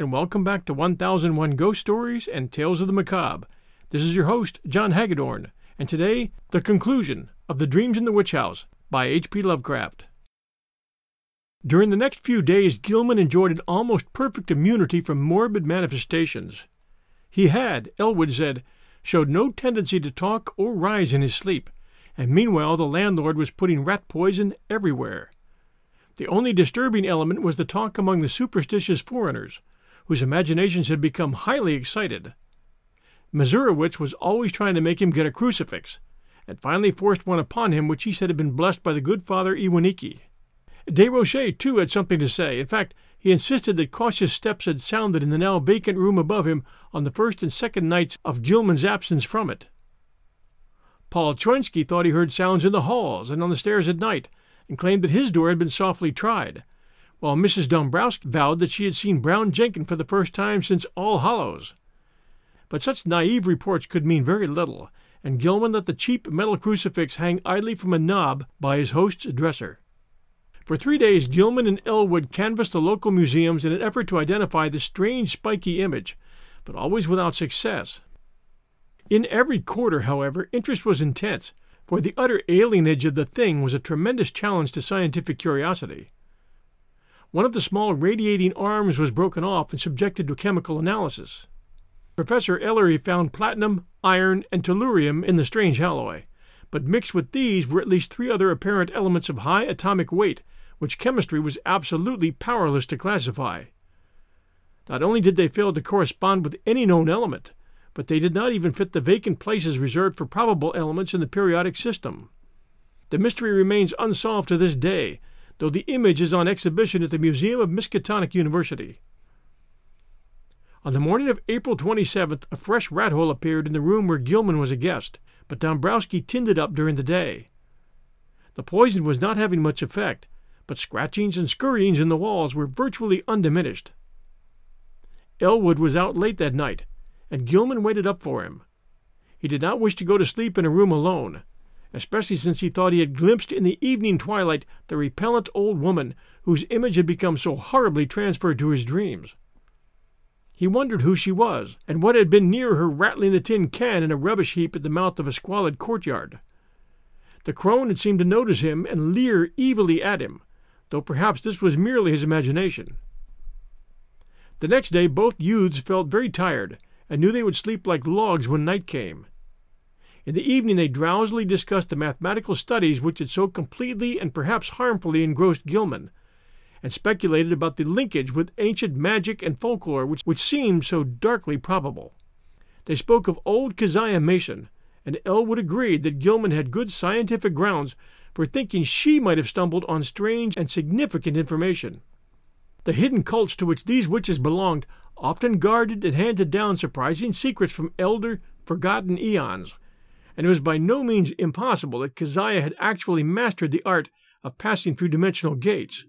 and welcome back to 1001 Ghost Stories and Tales of the Macabre. This is your host, John Hagedorn, and today, the conclusion of The Dreams in the Witch House by H.P. Lovecraft. During the next few days, Gilman enjoyed an almost perfect immunity from morbid manifestations. He had, Elwood said, showed no tendency to talk or rise in his sleep, and meanwhile the landlord was putting rat poison everywhere. The only disturbing element was the talk among the superstitious foreigners, whose imaginations had become highly excited. Mazurewicz was always trying to make him get a crucifix, and finally forced one upon him which he said had been blessed by the good Father Iwanicki. Desrochers, too, had something to say. In fact, he insisted that cautious steps had sounded in the now vacant room above him on the first and second nights of Gilman's absence from it. Paul Choynski thought he heard sounds in the halls and on the stairs at night, and claimed that his door had been softly tried, while Mrs. Dombrowski vowed that she had seen Brown Jenkin for the first time since All Hallows. But such naive reports could mean very little, and Gilman let the cheap metal crucifix hang idly from a knob by his host's dresser. For three days, Gilman and Elwood canvassed the local museums in an effort to identify the strange spiky image, but always without success. In every quarter, however, interest was intense, for the utter alienage of the thing was a tremendous challenge to scientific curiosity. One of the small radiating arms was broken off and subjected to chemical analysis. Professor Ellery found platinum, iron, and tellurium in the strange alloy, but mixed with these were at least three other apparent elements of high atomic weight, which chemistry was absolutely powerless to classify. Not only did they fail to correspond with any known element, but they did not even fit the vacant places reserved for probable elements in the periodic system. The mystery remains unsolved to this day, though the image is on exhibition at the Museum of Miskatonic University. On the morning of April 27th, a fresh rat hole appeared in the room where Gilman was a guest, but Dombrowski tinned it up during the day. The poison was not having much effect, but scratchings and scurryings in the walls were virtually undiminished. Elwood was out late that night, and Gilman waited up for him. He did not wish to go to sleep in a room alone, especially since he thought he had glimpsed in the evening twilight the repellent old woman whose image had become so horribly transferred to his dreams. He wondered who she was, and what had been near her rattling the tin can in a rubbish heap at the mouth of a squalid courtyard. The crone had seemed to notice him and leer evilly at him, though perhaps this was merely his imagination. The next day both youths felt very tired, and knew they would sleep like logs when night came. In the evening they drowsily discussed the mathematical studies which had so completely and perhaps harmfully engrossed Gilman, and speculated about the linkage with ancient magic and folklore which, which seemed so darkly probable. They spoke of old Keziah Mason, and Elwood agreed that Gilman had good scientific grounds for thinking she might have stumbled on strange and significant information. The hidden cults to which these witches belonged often guarded and handed down surprising secrets from elder, forgotten eons, and it was by no means impossible that Keziah had actually mastered the art of passing through dimensional gates.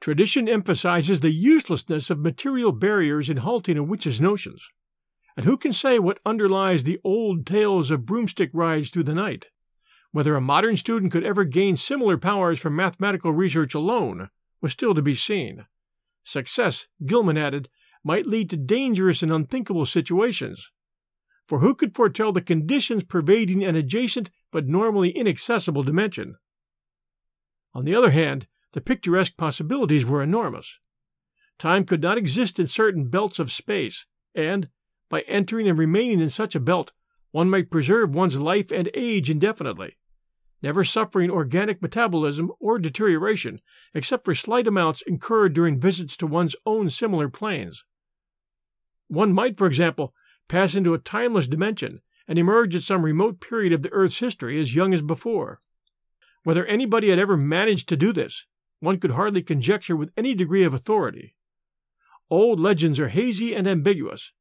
Tradition emphasizes the uselessness of material barriers in halting a witch's notions, And who can say what underlies the old tales of broomstick rides through the night? Whether a modern student could ever gain similar powers from mathematical research alone was still to be seen. Success, Gilman added, might lead to dangerous and unthinkable situations. For who could foretell the conditions pervading an adjacent but normally inaccessible dimension? On the other hand, the picturesque possibilities were enormous. Time could not exist in certain belts of space, and, by entering and remaining in such a belt, one might preserve one's life and age indefinitely, never suffering organic metabolism or deterioration except for slight amounts incurred during visits to one's own similar planes. One might, for example, pass into a timeless dimension and emerge at some remote period of the Earth's history as young as before. Whether anybody had ever managed to do this, one could hardly conjecture with any degree of authority. Old legends are hazy and ambiguous,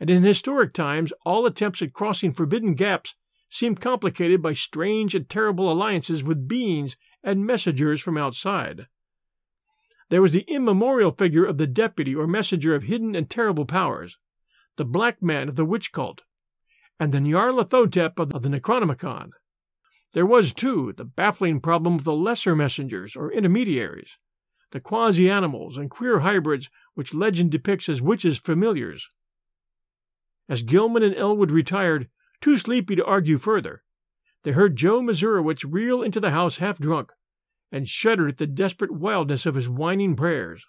and in historic times all attempts at crossing forbidden gaps seem complicated by strange and terrible alliances with beings and messengers from outside. There was the immemorial figure of the deputy or messenger of hidden and terrible powers, the black man of the witch cult, and the Nyarlathotep of the Necronomicon. There was, too, the baffling problem of the lesser messengers or intermediaries, the quasi animals and queer hybrids which legend depicts as witches' familiars. As Gilman and Elwood retired, too sleepy to argue further, they heard Joe Mazurewicz reel into the house half drunk, and shuddered at the desperate wildness of his whining prayers.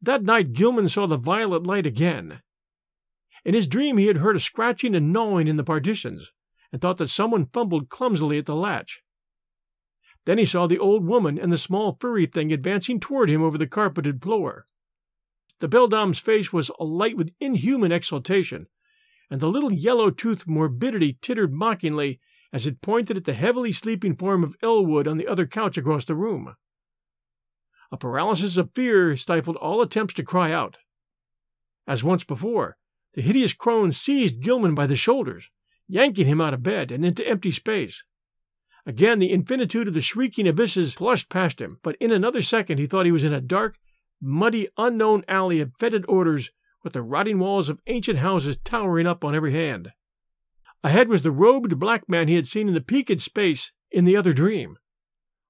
That night Gilman saw the violet light again. In his dream he had heard a scratching and gnawing in the partitions, and thought that someone fumbled clumsily at the latch. Then he saw the old woman and the small furry thing advancing toward him over the carpeted floor. The beldame's face was alight with inhuman exultation, and the little yellow-toothed morbidity tittered mockingly as it pointed at the heavily sleeping form of Elwood on the other couch across the room. A paralysis of fear stifled all attempts to cry out. As once before, the hideous crone seized Gilman by the shoulders, yanking him out of bed and into empty space. Again, the infinitude of the shrieking abysses flushed past him, but in another second he thought he was in a dark, muddy, unknown alley of fetid odors with the rotting walls of ancient houses towering up on every hand. Ahead was the robed black man he had seen in the peaked space in the other dream,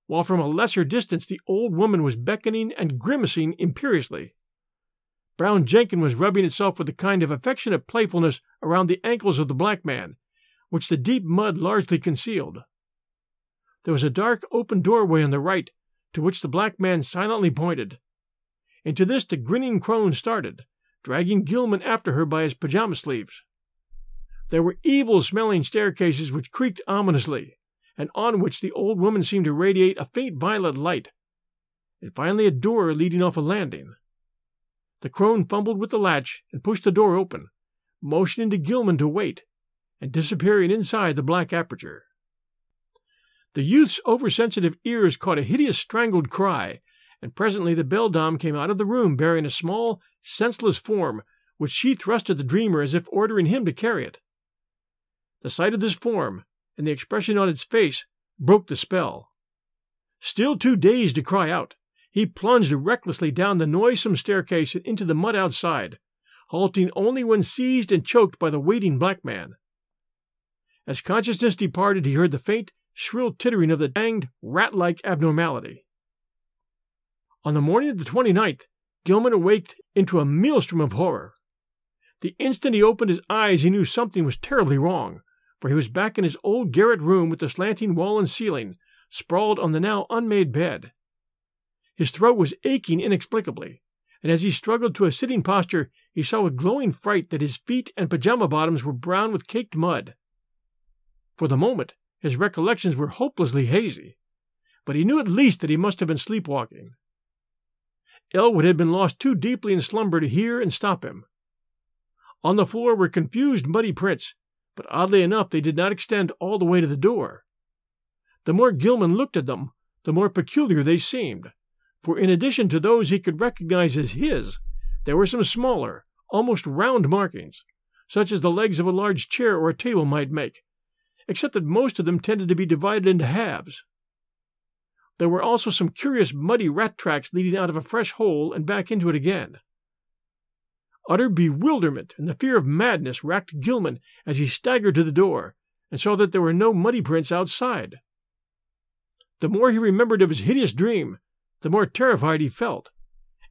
while from a lesser distance the old woman was beckoning and grimacing imperiously. Brown Jenkin was rubbing itself with a kind of affectionate playfulness around the ankles of the black man, which the deep mud largely concealed. There was a dark open doorway on the right, to which the black man silently pointed. Into this the grinning crone started, dragging Gilman after her by his pajama sleeves. There were evil smelling staircases which creaked ominously, and on which the old woman seemed to radiate a faint violet light, and finally a door leading off a landing. The crone fumbled with the latch and pushed the door open, motioning to Gilman to wait, and disappearing inside the black aperture. The youth's oversensitive ears caught a hideous strangled cry, and presently the beldame came out of the room bearing a small, senseless form, which she thrust at the dreamer as if ordering him to carry it. The sight of this form, and the expression on its face, broke the spell. Still too dazed to cry out, he plunged recklessly down the noisome staircase and into the mud outside, halting only when seized and choked by the waiting black man. As consciousness departed, he heard the faint, shrill tittering of the danged, rat like abnormality. On the morning of the 29th, Gilman awaked into a maelstrom of horror. The instant he opened his eyes, he knew something was terribly wrong, for he was back in his old garret room with the slanting wall and ceiling, sprawled on the now unmade bed. His throat was aching inexplicably, and as he struggled to a sitting posture, he saw with glowing fright that his feet and pajama bottoms were brown with caked mud. For the moment, his recollections were hopelessly hazy, but he knew at least that he must have been sleepwalking. Elwood had been lost too deeply in slumber to hear and stop him. On the floor were confused muddy prints, but oddly enough they did not extend all the way to the door. The more Gilman looked at them, the more peculiar they seemed, for in addition to those he could recognize as his, there were some smaller, almost round markings, such as the legs of a large chair or a table might make, except that most of them tended to be divided into halves. There were also some curious muddy rat tracks leading out of a fresh hole and back into it again. Utter bewilderment and the fear of madness racked Gilman as he staggered to the door and saw that there were no muddy prints outside. The more he remembered of his hideous dream, the more terrified he felt,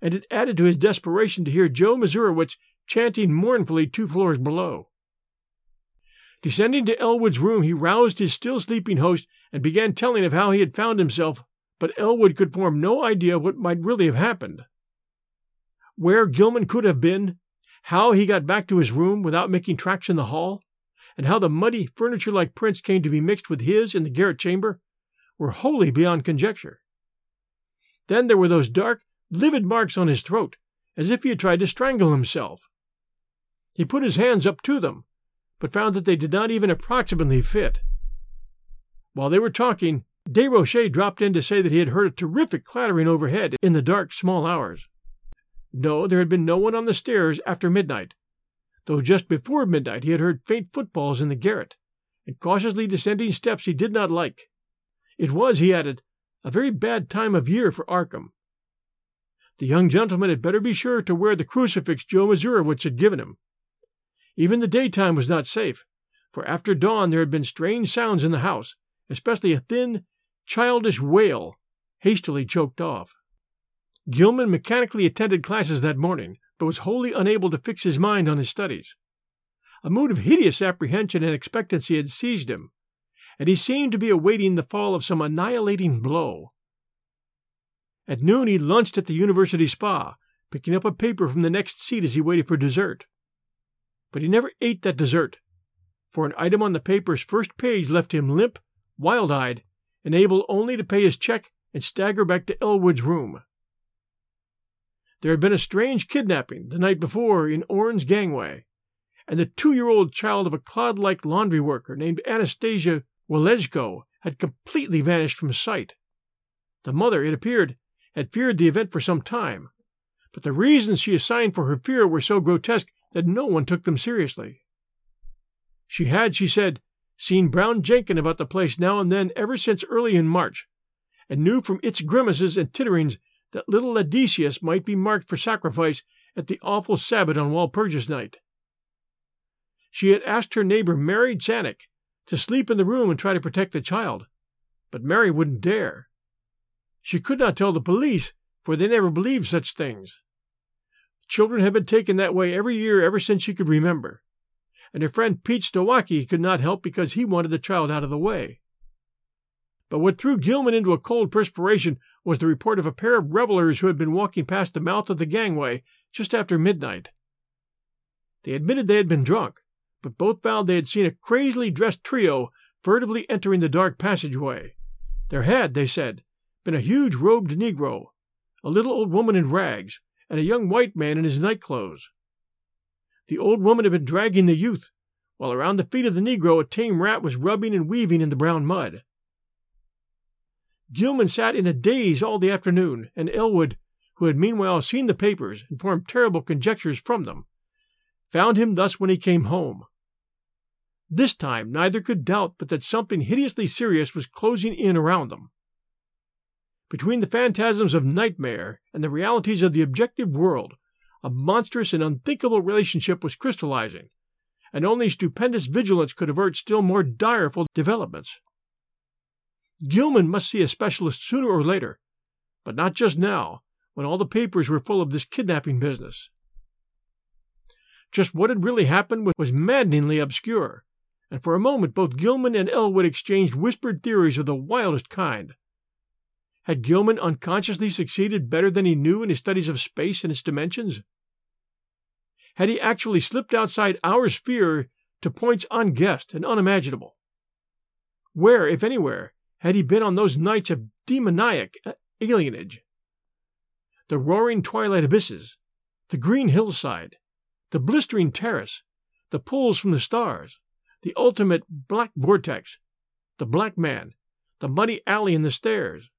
and it added to his desperation to hear Joe Mazurewicz chanting mournfully two floors below. Descending to Elwood's room, he roused his still sleeping host and began telling of how he had found himself, but Elwood could form no idea what might really have happened. Where Gilman could have been, how he got back to his room without making tracks in the hall, and how the muddy, furniture like prints came to be mixed with his in the garret chamber, were wholly beyond conjecture. Then there were those dark, livid marks on his throat, as if he had tried to strangle himself. He put his hands up to them, but found that they did not even approximately fit. While they were talking, Desrochers dropped in to say that he had heard a terrific clattering overhead in the dark, small hours. No, there had been no one on the stairs after midnight, though just before midnight he had heard faint footfalls in the garret, and cautiously descending steps he did not like. It was, he added, a very bad time of year for Arkham. The young gentleman had better be sure to wear the crucifix Joe Mazurewicz had given him. Even the daytime was not safe, for after dawn there had been strange sounds in the house, especially a thin, childish wail, hastily choked off. Gilman mechanically attended classes that morning, but was wholly unable to fix his mind on his studies. A mood of hideous apprehension and expectancy had seized him, and he seemed to be awaiting the fall of some annihilating blow. At noon he lunched at the university spa, picking up a paper from the next seat as he waited for dessert. But he never ate that dessert, for an item on the paper's first page left him limp, wild eyed, and able only to pay his check and stagger back to Elwood's room. There had been a strange kidnapping the night before in Orne's gangway, and the two year old child of a clod like laundry worker named Anastasia Wolejko had completely vanished from sight. The mother, it appeared, had feared the event for some time, but the reasons she assigned for her fear were so grotesque that no one took them seriously. She had, she said, seen Brown Jenkin about the place now and then ever since early in March, and knew from its grimaces and titterings that little Adicius might be marked for sacrifice at the awful Sabbat on Walpurgis night. She had asked her neighbor Mary Czanek to sleep in the room and try to protect the child, but Mary wouldn't dare. She could not tell the police, for they never believed such things. Children had been taken that way every year ever since she could remember, and her friend Pete Stowacki could not help because he wanted the child out of the way. But what threw Gilman into a cold perspiration was the report of a pair of revelers who had been walking past the mouth of the gangway just after midnight. They admitted they had been drunk, but both vowed they had seen a crazily dressed trio furtively entering the dark passageway. There had, they said, been a huge robed Negro, a little old woman in rags, and a young white man in his nightclothes. The old woman had been dragging the youth, while around the feet of the Negro a tame rat was rubbing and weaving in the brown mud. Gilman sat in a daze all the afternoon, and Elwood, who had meanwhile seen the papers and formed terrible conjectures from them, found him thus when he came home. This time neither could doubt but that something hideously serious was closing in around them. Between the phantasms of nightmare and the realities of the objective world, a monstrous and unthinkable relationship was crystallizing, and only stupendous vigilance could avert still more direful developments. Gilman must see a specialist sooner or later, but not just now, when all the papers were full of this kidnapping business. Just what had really happened was maddeningly obscure, and for a moment both Gilman and Elwood exchanged whispered theories of the wildest kind. Had Gilman unconsciously succeeded better than he knew in his studies of space and its dimensions? Had he actually slipped outside our sphere to points unguessed and unimaginable? Where, if anywhere, had he been on those nights of demoniac uh, alienage? The roaring twilight abysses, the green hillside, the blistering terrace, the pulls from the stars, the ultimate black vortex, the black man, the muddy alley and the stairs,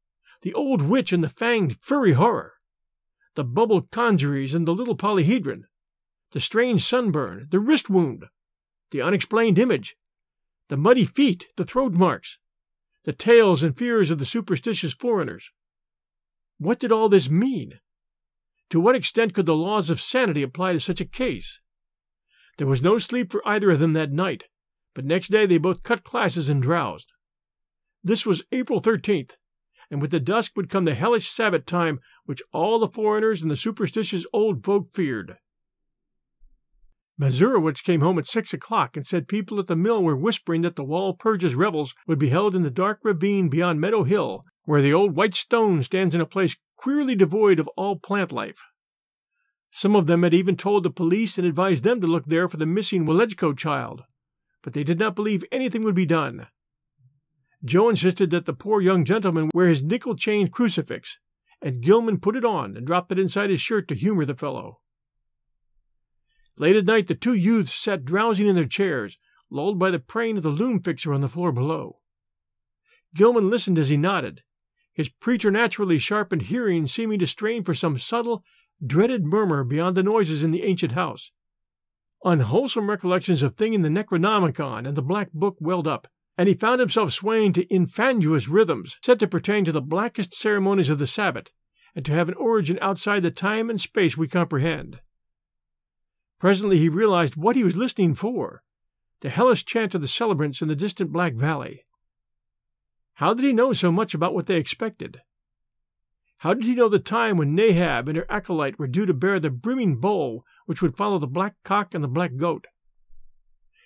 the old witch and the fanged furry horror, the bubble congeries and the little polyhedron, the strange sunburn, the wrist wound, the unexplained image, the muddy feet, the throat marks, the tales and fears of the superstitious foreigners. What did all this mean? To what extent could the laws of sanity apply to such a case? There was no sleep for either of them that night, but next day they both cut classes and drowsed. This was April 13th, and with the dusk would come the hellish Sabbath time which all the foreigners and the superstitious old folk feared. Mazurewicz came home at six o'clock and said people at the mill were whispering that the Walpurgis revels would be held in the dark ravine beyond Meadow Hill, where the old white stone stands in a place queerly devoid of all plant life. Some of them had even told the police and advised them to look there for the missing Wolejko child, but they did not believe anything would be done. Joe insisted that the poor young gentleman wear his nickel chain crucifix, and Gilman put it on and dropped it inside his shirt to humor the fellow. Late at night, the two youths sat drowsing in their chairs, lulled by the praying of the loom fixer on the floor below. Gilman listened as he nodded, his preternaturally sharpened hearing seeming to strain for some subtle, dreaded murmur beyond the noises in the ancient house. Unwholesome recollections of Thing in the Necronomicon and the Black Book welled up, and he found himself swaying to infandous rhythms said to pertain to the blackest ceremonies of the Sabbath, and to have an origin outside the time and space we comprehend. Presently he realized what he was listening for the hellish chant of the celebrants in the distant Black Valley. How did he know so much about what they expected? How did he know the time when Nahab and her acolyte were due to bear the brimming bowl which would follow the black cock and the black goat?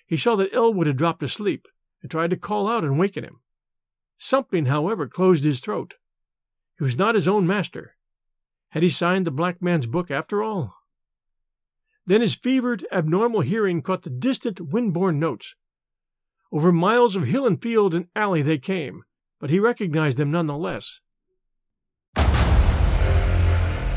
He saw that Elwood had dropped asleep and tried to call out and waken him. Something, however, closed his throat. He was not his own master. Had he signed the black man's book after all? Then his fevered, abnormal hearing caught the distant, wind-borne notes. Over miles of hill and field and alley they came, but he recognized them none the less.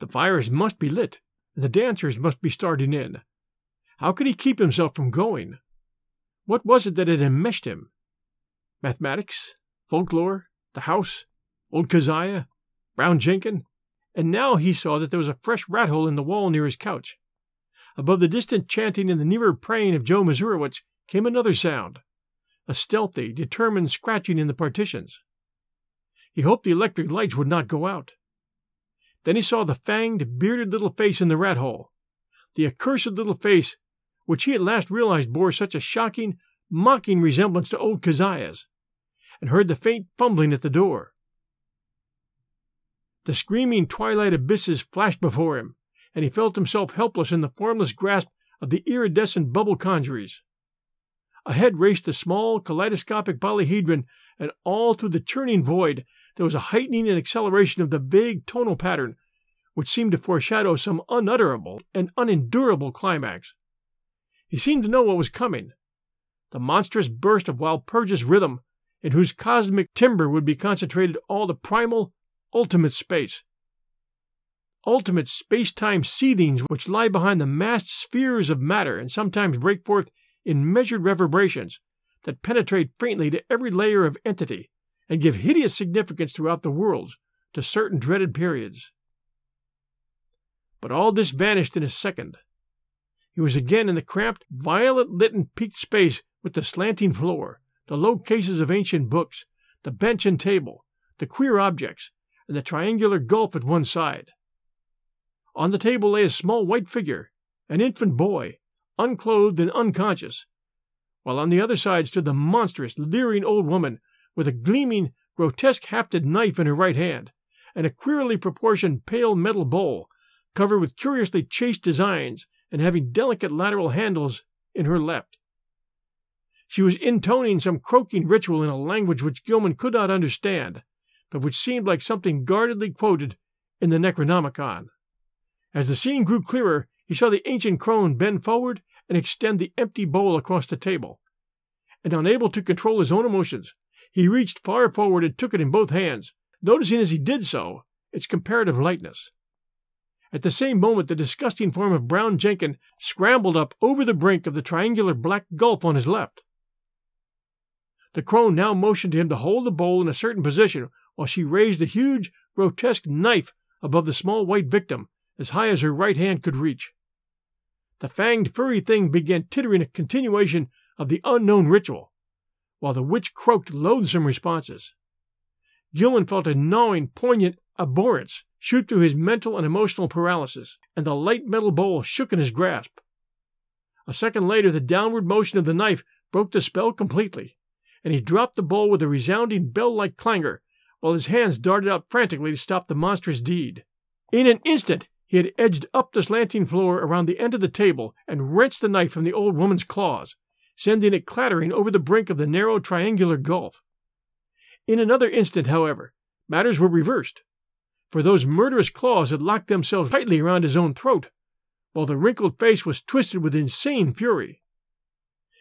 The fires must be lit, and the dancers must be starting in. How could he keep himself from going? What was it that had enmeshed him? Mathematics? Folklore? The house? Old Keziah? Brown Jenkin? and now he saw that there was a fresh rat hole in the wall near his couch. Above the distant chanting and the nearer praying of Joe Mazurewicz came another sound, a stealthy, determined scratching in the partitions. He hoped the electric lights would not go out. Then he saw the fanged, bearded little face in the rat hole, the accursed little face which he at last realized bore such a shocking, mocking resemblance to old Keziah's, and heard the faint fumbling at the door. The screaming twilight abysses flashed before him, and he felt himself helpless in the formless grasp of the iridescent bubble congeries. Ahead raced the small kaleidoscopic polyhedron, and all through the churning void there was a heightening and acceleration of the vague tonal pattern, which seemed to foreshadow some unutterable and unendurable climax. He seemed to know what was coming the monstrous burst of Walpurgis rhythm, in whose cosmic timbre would be concentrated all the primal ultimate space. Ultimate space time seethings which lie behind the massed spheres of matter and sometimes break forth in measured reverberations that penetrate faintly to every layer of entity and give hideous significance throughout the worlds to certain dreaded periods. But all this vanished in a second. He was again in the cramped, violet lit and peaked space with the slanting floor, the low cases of ancient books, the bench and table, the queer objects, and the triangular gulf at one side. On the table lay a small white figure, an infant boy, unclothed and unconscious, while on the other side stood the monstrous, leering old woman with a gleaming, grotesque hafted knife in her right hand, and a queerly proportioned pale metal bowl, covered with curiously chased designs and having delicate lateral handles, in her left. She was intoning some croaking ritual in a language which Gilman could not understand, but which seemed like something guardedly quoted in the Necronomicon. As the scene grew clearer, he saw the ancient crone bend forward and extend the empty bowl across the table. And unable to control his own emotions, he reached far forward and took it in both hands, noticing as he did so its comparative lightness. At the same moment, the disgusting form of Brown Jenkin scrambled up over the brink of the triangular black gulf on his left. The crone now motioned to him to hold the bowl in a certain position while she raised the huge, grotesque knife above the small white victim as high as her right hand could reach. The fanged, furry thing began tittering a continuation of the unknown ritual, while the witch croaked loathsome responses. Gilman felt a gnawing, poignant abhorrence shoot through his mental and emotional paralysis, and the light metal bowl shook in his grasp. A second later, the downward motion of the knife broke the spell completely, and he dropped the bowl with a resounding bell like clangor, while his hands darted out frantically to stop the monstrous deed. In an instant, he had edged up the slanting floor around the end of the table and wrenched the knife from the old woman's claws, sending it clattering over the brink of the narrow triangular gulf. In another instant, however, matters were reversed, for those murderous claws had locked themselves tightly around his own throat, while the wrinkled face was twisted with insane fury.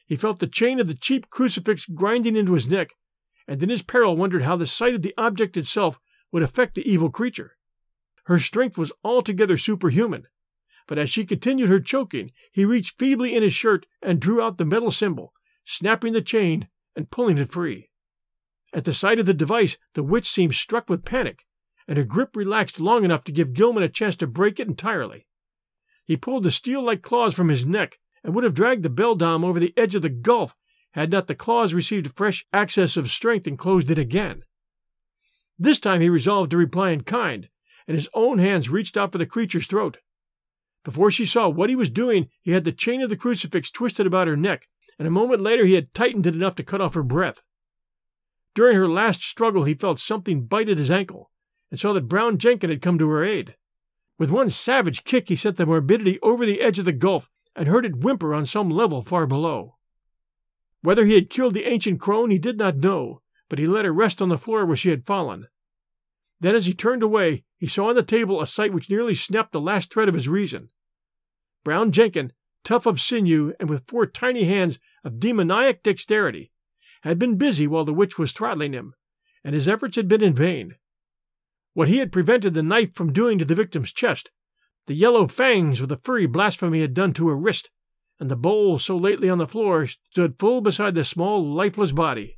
He felt the chain of the cheap crucifix grinding into his neck, and in his peril wondered how the sight of the object itself would affect the evil creature. Her strength was altogether superhuman, but as she continued her choking, he reached feebly in his shirt and drew out the metal symbol, snapping the chain and pulling it free. At the sight of the device, the witch seemed struck with panic, and her grip relaxed long enough to give Gilman a chance to break it entirely. He pulled the steel like claws from his neck and would have dragged the beldam over the edge of the gulf had not the claws received a fresh access of strength and closed it again. This time he resolved to reply in kind, and his own hands reached out for the creature's throat. Before she saw what he was doing, he had the chain of the crucifix twisted about her neck, and a moment later he had tightened it enough to cut off her breath. During her last struggle, he felt something bite at his ankle, and saw that Brown Jenkin had come to her aid. With one savage kick, he sent the morbidity over the edge of the gulf and heard it whimper on some level far below. Whether he had killed the ancient crone, he did not know, but he let her rest on the floor where she had fallen. Then, as he turned away, he saw on the table a sight which nearly snapped the last thread of his reason. Brown Jenkin, tough of sinew and with four tiny hands of demoniac dexterity, had been busy while the witch was throttling him, and his efforts had been in vain. What he had prevented the knife from doing to the victim's chest, the yellow fangs of the furry blasphemy had done to her wrist, and the bowl so lately on the floor stood full beside the small, lifeless body.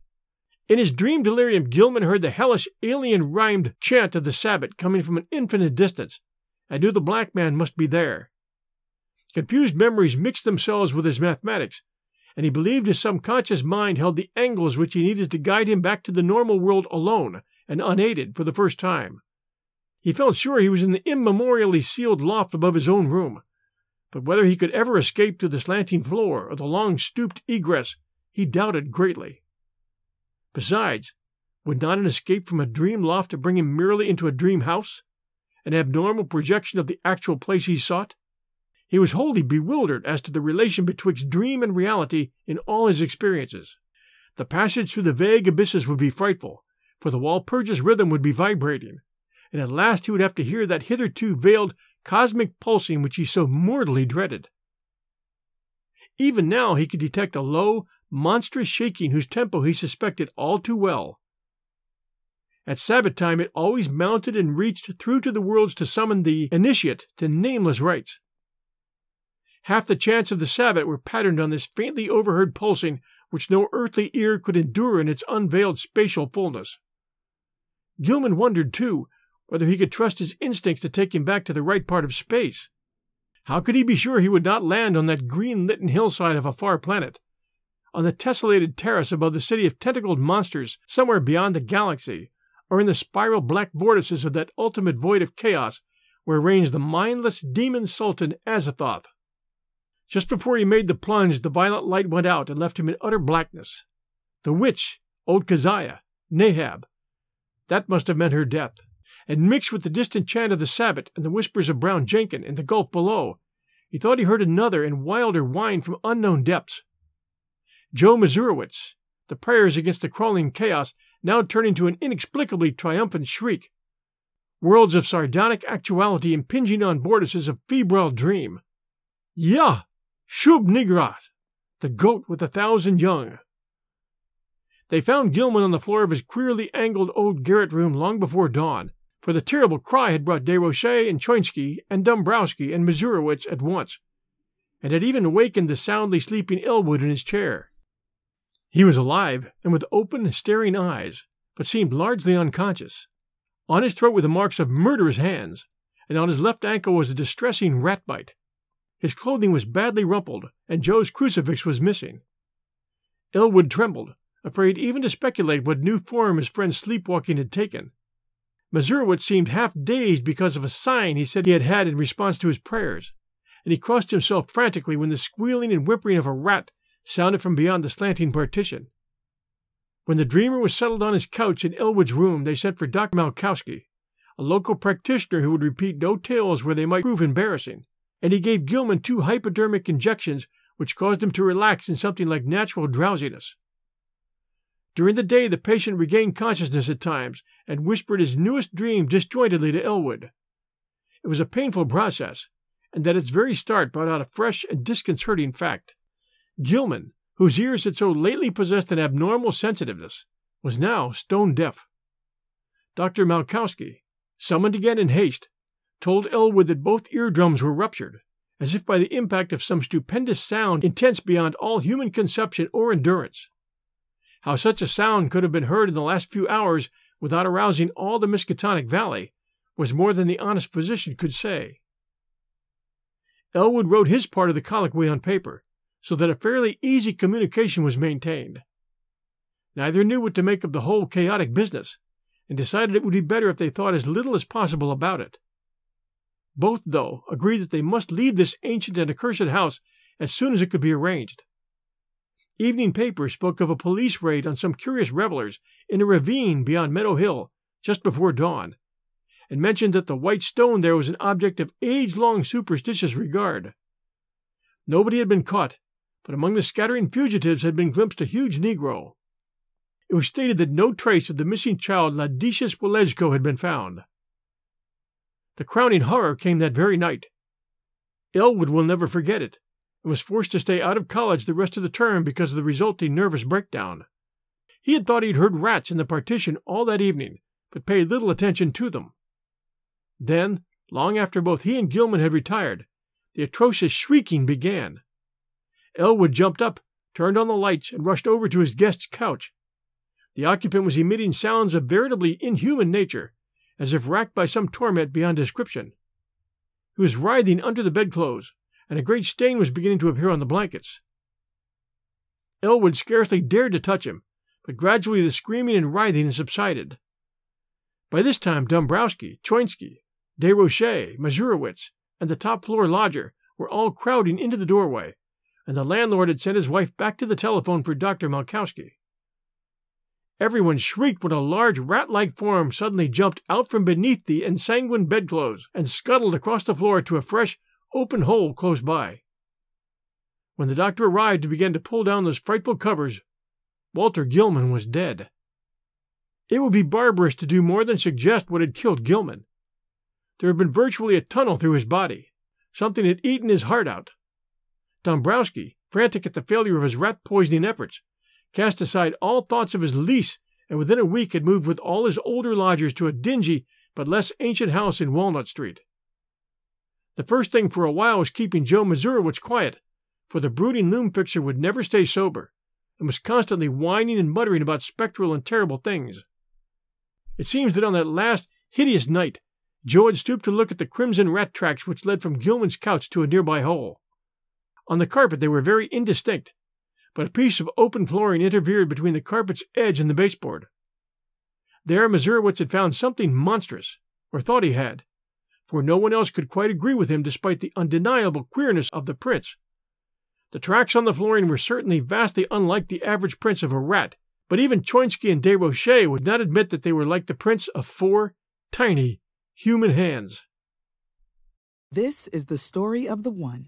In his dream delirium, Gilman heard the hellish, alien rhymed chant of the Sabbath coming from an infinite distance, and knew the black man must be there. Confused memories mixed themselves with his mathematics, and he believed his subconscious mind held the angles which he needed to guide him back to the normal world alone and unaided for the first time. He felt sure he was in the immemorially sealed loft above his own room, but whether he could ever escape to the slanting floor or the long stooped egress, he doubted greatly. Besides, would not an escape from a dream loft bring him merely into a dream house, an abnormal projection of the actual place he sought? He was wholly bewildered as to the relation betwixt dream and reality in all his experiences. The passage through the vague abysses would be frightful, for the Walpurgis rhythm would be vibrating, and at last he would have to hear that hitherto veiled cosmic pulsing which he so mortally dreaded. Even now he could detect a low, monstrous shaking whose tempo he suspected all too well. At Sabbath time it always mounted and reached through to the worlds to summon the initiate to nameless rites. Half the chants of the Sabbath were patterned on this faintly overheard pulsing which no earthly ear could endure in its unveiled spatial fullness. Gilman wondered, too, whether he could trust his instincts to take him back to the right part of space. How could he be sure he would not land on that green litten hillside of a far planet, on the tessellated terrace above the city of tentacled monsters somewhere beyond the galaxy, or in the spiral black vortices of that ultimate void of chaos where reigns the mindless demon sultan Azathoth. Just before he made the plunge, the violet light went out and left him in utter blackness. The witch, old Keziah, Nahab, that must have meant her death, and mixed with the distant chant of the Sabbat and the whispers of Brown Jenkin in the gulf below, he thought he heard another and wilder whine from unknown depths. Joe Mazurewicz, the prayers against the crawling chaos now turning to an inexplicably triumphant shriek. Worlds of sardonic actuality impinging on vortices of febrile dream. Yah! Shub-Niggurath! The goat with a thousand young. They found Gilman on the floor of his queerly angled old garret room long before dawn, for the terrible cry had brought Desrochers and Choynski and Dombrowski and Mazurewicz at once, and had even awakened the soundly sleeping Elwood in his chair. He was alive and with open, staring eyes, but seemed largely unconscious. On his throat were the marks of murderous hands, and on his left ankle was a distressing rat bite. His clothing was badly rumpled, and Joe's crucifix was missing. Elwood trembled, afraid even to speculate what new form his friend's sleepwalking had taken. Mazurewicz seemed half dazed because of a sign he said he had had in response to his prayers, and he crossed himself frantically when the squealing and whimpering of a rat sounded from beyond the slanting partition. When the dreamer was settled on his couch in Elwood's room, they sent for Dr. Malkowski, a local practitioner who would repeat no tales where they might prove embarrassing, and he gave Gilman two hypodermic injections which caused him to relax in something like natural drowsiness. During the day, the patient regained consciousness at times and whispered his newest dream disjointedly to Elwood. It was a painful process, and at its very start brought out a fresh and disconcerting fact. Gilman, whose ears had so lately possessed an abnormal sensitiveness, was now stone deaf. Dr. Malkowski, summoned again in haste, told Elwood that both eardrums were ruptured, as if by the impact of some stupendous sound intense beyond all human conception or endurance. How such a sound could have been heard in the last few hours without arousing all the Miskatonic Valley was more than the honest physician could say. Elwood wrote his part of the colloquy on paper, so that a fairly easy communication was maintained. Neither knew what to make of the whole chaotic business, and decided it would be better if they thought as little as possible about it. Both, though, agreed that they must leave this ancient and accursed house as soon as it could be arranged. Evening papers spoke of a police raid on some curious revelers in a ravine beyond Meadow Hill just before dawn, and mentioned that the white stone there was an object of age long superstitious regard. Nobody had been caught, but among the scattering fugitives had been glimpsed a huge Negro. It was stated that no trace of the missing child Ladicius Wolejko had been found. The crowning horror came that very night. Elwood will never forget it, and was forced to stay out of college the rest of the term because of the resulting nervous breakdown. He had thought he had heard rats in the partition all that evening, but paid little attention to them. Then, long after both he and Gilman had retired, the atrocious shrieking began. Elwood jumped up, turned on the lights, and rushed over to his guest's couch. The occupant was emitting sounds of veritably inhuman nature, as if racked by some torment beyond description. He was writhing under the bedclothes, and a great stain was beginning to appear on the blankets. Elwood scarcely dared to touch him, but gradually the screaming and writhing subsided. By this time Dombrowski, Choynski, Desrochers, Mazurewicz, and the top floor lodger were all crowding into the doorway, and the landlord had sent his wife back to the telephone for Dr. Malkowski. Everyone shrieked when a large rat like form suddenly jumped out from beneath the ensanguined bedclothes and scuttled across the floor to a fresh, open hole close by. When the doctor arrived to begin to pull down those frightful covers, Walter Gilman was dead. It would be barbarous to do more than suggest what had killed Gilman. There had been virtually a tunnel through his body. Something had eaten his heart out. Dombrowski, frantic at the failure of his rat poisoning efforts, cast aside all thoughts of his lease, and within a week had moved with all his older lodgers to a dingy but less ancient house in Walnut Street. The first thing for a while was keeping Joe Mazurewicz quiet, for the brooding loom fixer would never stay sober, and was constantly whining and muttering about spectral and terrible things. It seems that on that last hideous night, Joe had stooped to look at the crimson rat tracks which led from Gilman's couch to a nearby hole. On the carpet they were very indistinct, but a piece of open flooring interfered between the carpet's edge and the baseboard. There Mazurewicz had found something monstrous, or thought he had, for no one else could quite agree with him despite the undeniable queerness of the prints. The tracks on the flooring were certainly vastly unlike the average prints of a rat, but even Choynski and Desrochers would not admit that they were like the prints of four tiny human hands. This is the story of the one.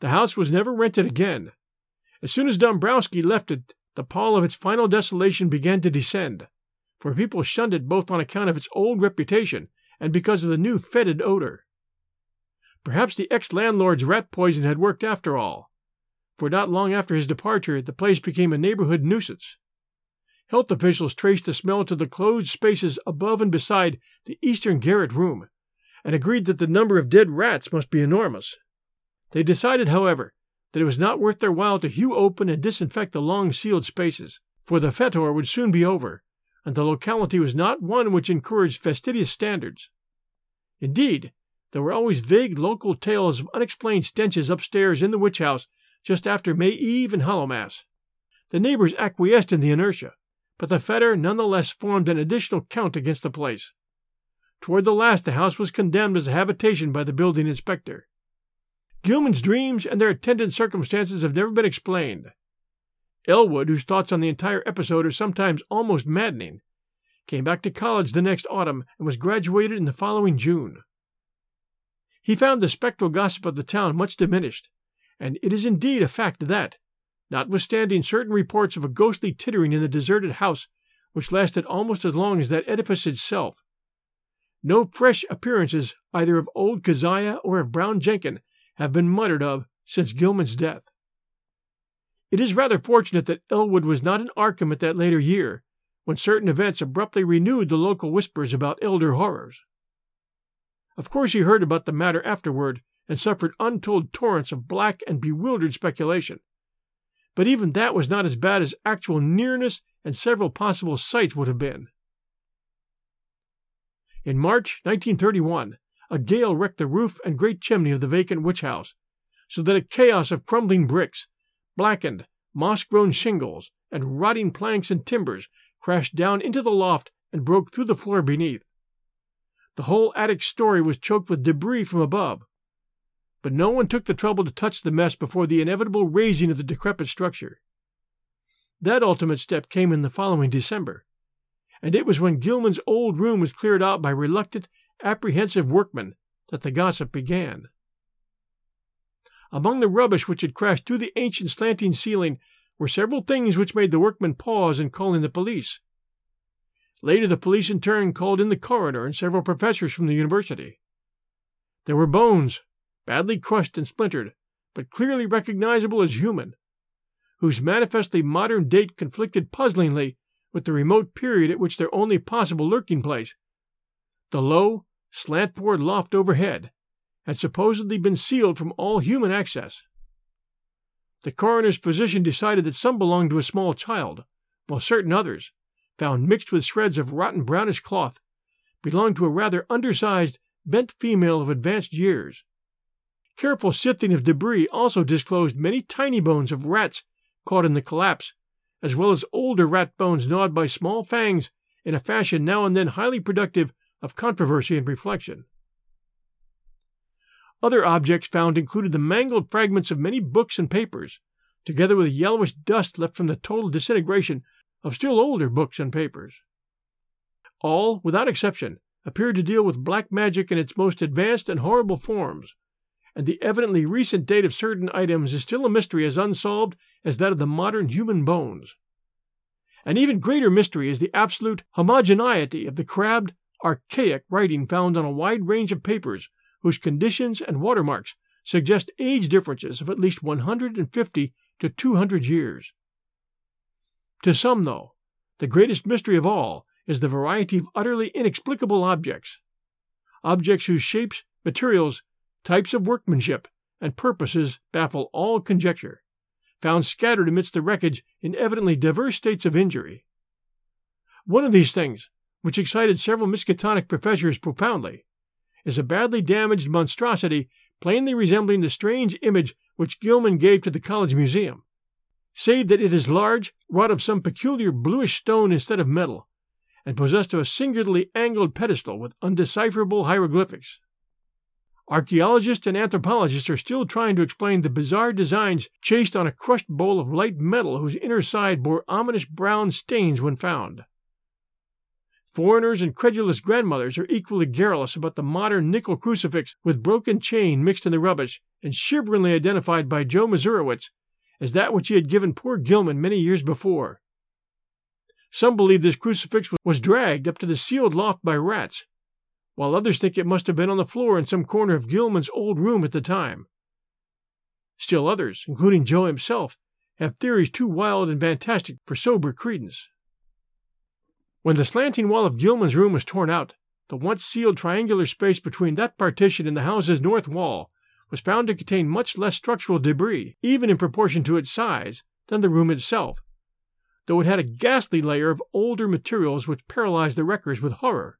The house was never rented again. As soon as Dombrowski left it, the pall of its final desolation began to descend, for people shunned it both on account of its old reputation and because of the new fetid odor. Perhaps the ex landlord's rat poison had worked after all, for not long after his departure the place became a neighborhood nuisance. Health officials traced the smell to the closed spaces above and beside the eastern garret room, and agreed that the number of dead rats must be enormous. They decided, however, that it was not worth their while to hew open and disinfect the long sealed spaces, for the fetor would soon be over, and the locality was not one which encouraged fastidious standards. Indeed, there were always vague local tales of unexplained stenches upstairs in the witch house just after May Eve and Hallowmass. The neighbors acquiesced in the inertia, but the fetor none the less formed an additional count against the place. Toward the last, the house was condemned as a habitation by the building inspector. Gilman's dreams and their attendant circumstances have never been explained. Elwood, whose thoughts on the entire episode are sometimes almost maddening, came back to college the next autumn and was graduated in the following June. He found the spectral gossip of the town much diminished, and it is indeed a fact that, notwithstanding certain reports of a ghostly tittering in the deserted house which lasted almost as long as that edifice itself, no fresh appearances either of old Keziah or of Brown Jenkin have been muttered of since Gilman's death. It is rather fortunate that Elwood was not in Arkham at that later year, when certain events abruptly renewed the local whispers about elder horrors. Of course, he heard about the matter afterward and suffered untold torrents of black and bewildered speculation. But even that was not as bad as actual nearness and several possible sights would have been. In March 1931, a gale wrecked the roof and great chimney of the vacant witch house, so that a chaos of crumbling bricks, blackened, moss grown shingles, and rotting planks and timbers crashed down into the loft and broke through the floor beneath. The whole attic story was choked with debris from above, but no one took the trouble to touch the mess before the inevitable razing of the decrepit structure. That ultimate step came in the following December, and it was when Gilman's old room was cleared out by reluctant apprehensive workmen that the gossip began. Among the rubbish which had crashed through the ancient slanting ceiling were several things which made the workmen pause and call in the police. Later, the police in turn called in the coroner and several professors from the university. There were bones, badly crushed and splintered, but clearly recognizable as human, whose manifestly modern date conflicted puzzlingly with the remote period at which their only possible lurking place, the low, slant board loft overhead, had supposedly been sealed from all human access. The coroner's physician decided that some belonged to a small child, while certain others, found mixed with shreds of rotten brownish cloth, belonged to a rather undersized, bent female of advanced years. Careful sifting of debris also disclosed many tiny bones of rats caught in the collapse, as well as older rat bones gnawed by small fangs in a fashion now and then highly productive of controversy and reflection. Other objects found included the mangled fragments of many books and papers, together with a yellowish dust left from the total disintegration of still older books and papers. All, without exception, appeared to deal with black magic in its most advanced and horrible forms, and the evidently recent date of certain items is still a mystery as unsolved as that of the modern human bones. An even greater mystery is the absolute homogeneity of the crabbed, archaic writing found on a wide range of papers whose conditions and watermarks suggest age differences of at least 150 to 200 years. To some, though, the greatest mystery of all is the variety of utterly inexplicable objects. Objects whose shapes, materials, types of workmanship, and purposes baffle all conjecture, found scattered amidst the wreckage in evidently diverse states of injury. One of these things, which excited several Miskatonic professors profoundly, is a badly damaged monstrosity plainly resembling the strange image which Gilman gave to the college museum, save that it is large, wrought of some peculiar bluish stone instead of metal, and possessed of a singularly angled pedestal with undecipherable hieroglyphics. Archaeologists and anthropologists are still trying to explain the bizarre designs chased on a crushed bowl of light metal whose inner side bore ominous brown stains when found. Foreigners and credulous grandmothers are equally garrulous about the modern nickel crucifix with broken chain mixed in the rubbish and shiveringly identified by Joe Mazurewicz as that which he had given poor Gilman many years before. Some believe this crucifix was dragged up to the sealed loft by rats, while others think it must have been on the floor in some corner of Gilman's old room at the time. Still others, including Joe himself, have theories too wild and fantastic for sober credence. When the slanting wall of Gilman's room was torn out, the once sealed triangular space between that partition and the house's north wall was found to contain much less structural debris, even in proportion to its size, than the room itself, though it had a ghastly layer of older materials which paralyzed the wreckers with horror.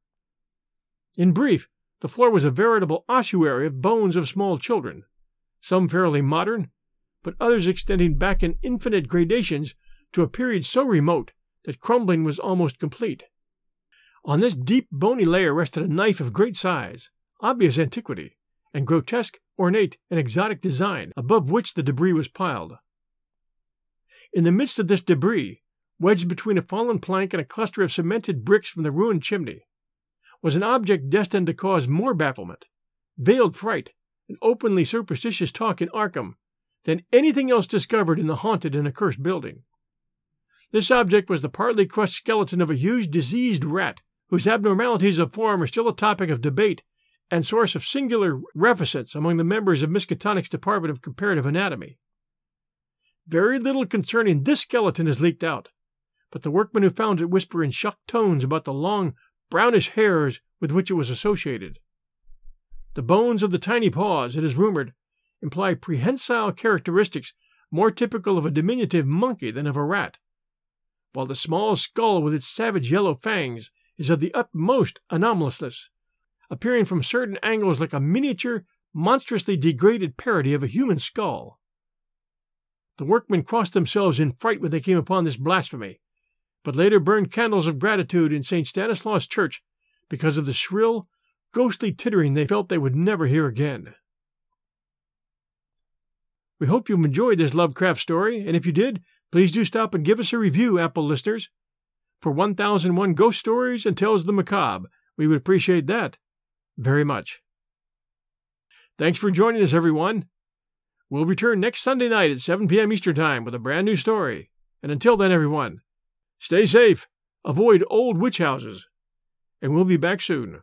In brief, the floor was a veritable ossuary of bones of small children, some fairly modern, but others extending back in infinite gradations to a period so remote that crumbling was almost complete. On this deep bony layer rested a knife of great size, obvious antiquity, and grotesque, ornate, and exotic design, above which the debris was piled. In the midst of this debris, wedged between a fallen plank and a cluster of cemented bricks from the ruined chimney, was an object destined to cause more bafflement, veiled fright, and openly superstitious talk in Arkham than anything else discovered in the haunted and accursed building. This object was the partly crushed skeleton of a huge diseased rat, whose abnormalities of form are still a topic of debate and source of singular reticence among the members of Miskatonic's Department of Comparative Anatomy. Very little concerning this skeleton is leaked out, but the workmen who found it whisper in shocked tones about the long, brownish hairs with which it was associated. The bones of the tiny paws, it is rumored, imply prehensile characteristics more typical of a diminutive monkey than of a rat while the small skull with its savage yellow fangs is of the utmost anomalousness, appearing from certain angles like a miniature, monstrously degraded parody of a human skull. The workmen crossed themselves in fright when they came upon this blasphemy, but later burned candles of gratitude in St. Stanislaus Church because of the shrill, ghostly tittering they felt they would never hear again. We hope you've enjoyed this Lovecraft story, and if you did, Please do stop and give us a review, Apple listeners. For 1001 Ghost Stories and Tales of the Macabre, we would appreciate that very much. Thanks for joining us, everyone. We'll return next Sunday night at 7 p.m. Eastern Time with a brand new story. And until then, everyone, stay safe, avoid old witch houses, and we'll be back soon.